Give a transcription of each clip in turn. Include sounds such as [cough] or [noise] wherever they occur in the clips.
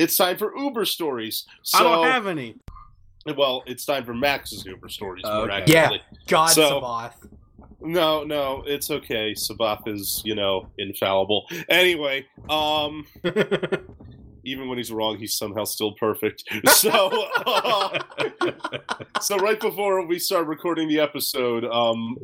it's time for Uber stories. So, I don't have any. well, it's time for Max's Uber stories. More okay. accurately. God, So- Sabath. No, no, it's okay. Sabath is, you know, infallible. Anyway, um, [laughs] even when he's wrong, he's somehow still perfect. [laughs] So, uh, so right before we start recording the episode, um,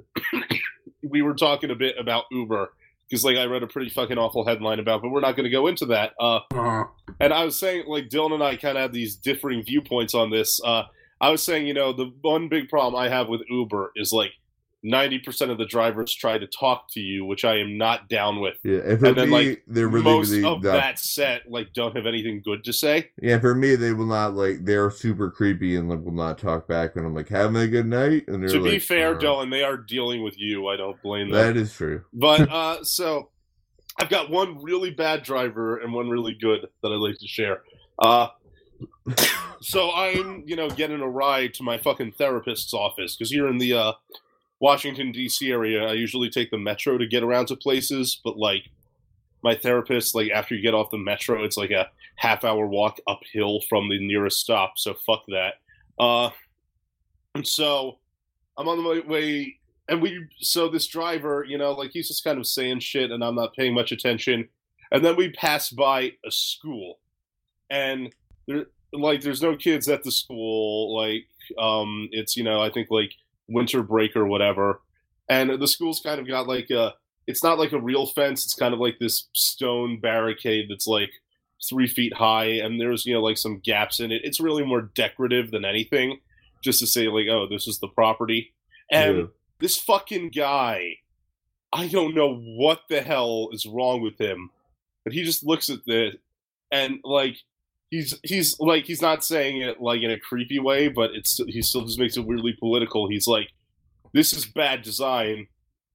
[coughs] we were talking a bit about Uber because, like, I read a pretty fucking awful headline about, but we're not going to go into that. Uh, Uh-huh. and I was saying, like, Dylan and I kind of have these differing viewpoints on this. Uh, I was saying, you know, the one big problem I have with Uber is like. 90% of the drivers try to talk to you, which I am not down with. Yeah, and for And then, me, like, they're really, Most really of not- that set, like, don't have anything good to say. Yeah, for me, they will not like. They're super creepy and like, will not talk back. And I'm like, having a good night. And they're to be fair, "Uh." Dylan, they are dealing with you. I don't blame them. that is true. [laughs] But uh, so I've got one really bad driver and one really good that I'd like to share. Uh, [coughs] so I'm, you know, getting a ride to my fucking therapist's office because here in the uh, Washington D.C. area, I usually take the metro to get around to places. But like my therapist, like after you get off the metro, it's like a half hour walk uphill from the nearest stop. So fuck that. Uh, and so I'm on the way- and we so this driver you know like he's just kind of saying shit and i'm not paying much attention and then we pass by a school and there like there's no kids at the school like um it's you know i think like winter break or whatever. And the school's kind of got like a it's not like a real fence it's kind of like this stone barricade that's like three feet high and there's you know like some gaps in it. It's really more decorative than anything just to say like oh this is the property. And Yeah. this fucking guy, I don't know what the hell is wrong with him, but he just looks at this and like he's he's like he's not saying it like in a creepy way, but it's he still just makes it weirdly political. He's like, "This is bad design.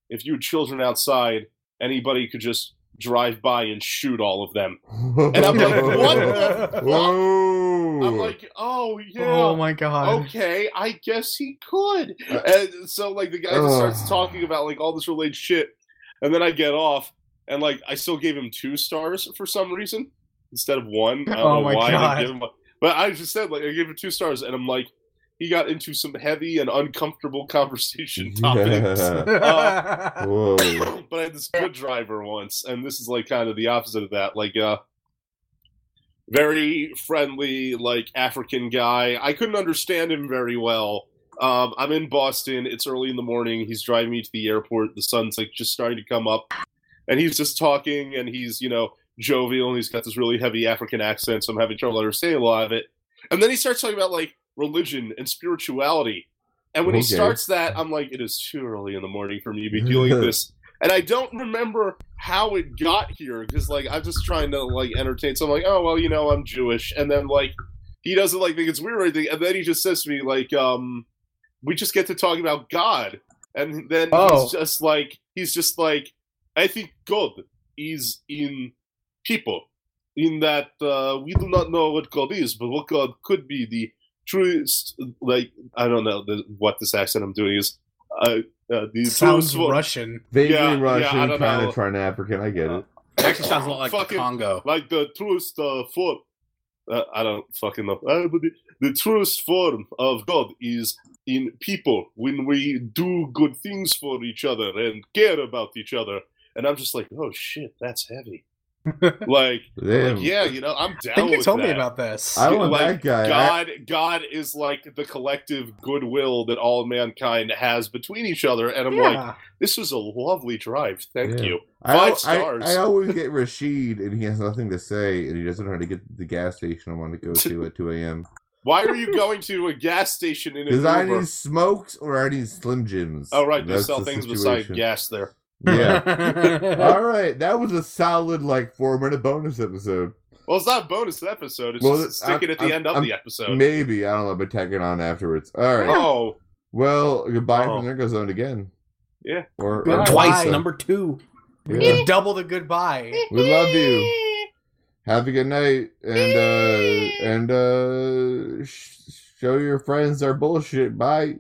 If you had children outside, anybody could just drive by and shoot all of them." And I'm like, [laughs] "What the fuck?" Whoa! I'm like, "Oh yeah." Oh my god. okay, I guess he could. Uh, and so like the guy just starts uh. talking about like all this related shit, and then I get off, and like I still gave him two stars for some reason instead of one. I don't Oh know my why I God. didn't give him. A, but I just said like I gave him two stars, and I'm like, he got into some heavy and uncomfortable [laughs] conversation [laughs] topics. Uh, but I had this good driver once, and this is like kind of the opposite of that. Like, uh, very friendly, like African guy. I couldn't understand him very well. Um, I'm in Boston. It's early in the morning. He's driving me to the airport. The sun's like just starting to come up, and he's just talking, and he's you know jovial, and he's got this really heavy African accent. So I'm having trouble understanding a lot of it. And then he starts talking about like religion and spirituality. And when he starts that, I'm like, it is too early in the morning for me to be dealing with [laughs] this. And I don't remember how it got here because, like, I'm just trying to like entertain. So I'm like, oh well, you know, I'm Jewish, and then like he doesn't like think it's weird or anything, and then he just says to me like, um, we just get to talk about God, and then Oh. he's just like, he's just like, I think God is in people, in that uh, we do not know what God is, but what God could be the truest. Like, I don't know the, what this accent I'm doing is. Uh, uh, the Sounds truest Russian. Vaguely Yeah, yeah, I Russian, don't kind know. of trying African. I get it. It actually sounds a lot like Fucking- Congo. like the truest uh, form. Uh, I don't fucking know. Uh, but the, the truest form of God is in people when we do good things for each other and care about each other. And I'm just like, oh shit, that's heavy. Like, [laughs] like, yeah, you know, I'm down I think you with told me about this. I want like, that guy. I- God, God is like the collective goodwill that all mankind has between each other, and I'm like, this was a lovely drive. Thank Yeah. you. I, Five I- stars. I, always get Rashid, and he has nothing to say, and he doesn't know how to get to the gas station I want to go to at 2 a.m. Why are you going to a gas station in an [laughs] Because I need smokes or I need Slim Jims. Oh right, they sell the things beside situation. gas there. Yeah. [laughs] All right, that was a solid like four minute bonus episode. Well, it's not a bonus episode. It's Well, just sticking I'm- at the I'm- end of I'm- the episode. Maybe I don't know, but tacking on afterwards. All right. Oh, Well, goodbye Oh. from Ringo Zone again. Yeah. Or, or Twice, so. number two. Yeah. Double the goodbye. [laughs] We love you. Have a good night, and uh and uh sh- show your friends our bullshit. Bye.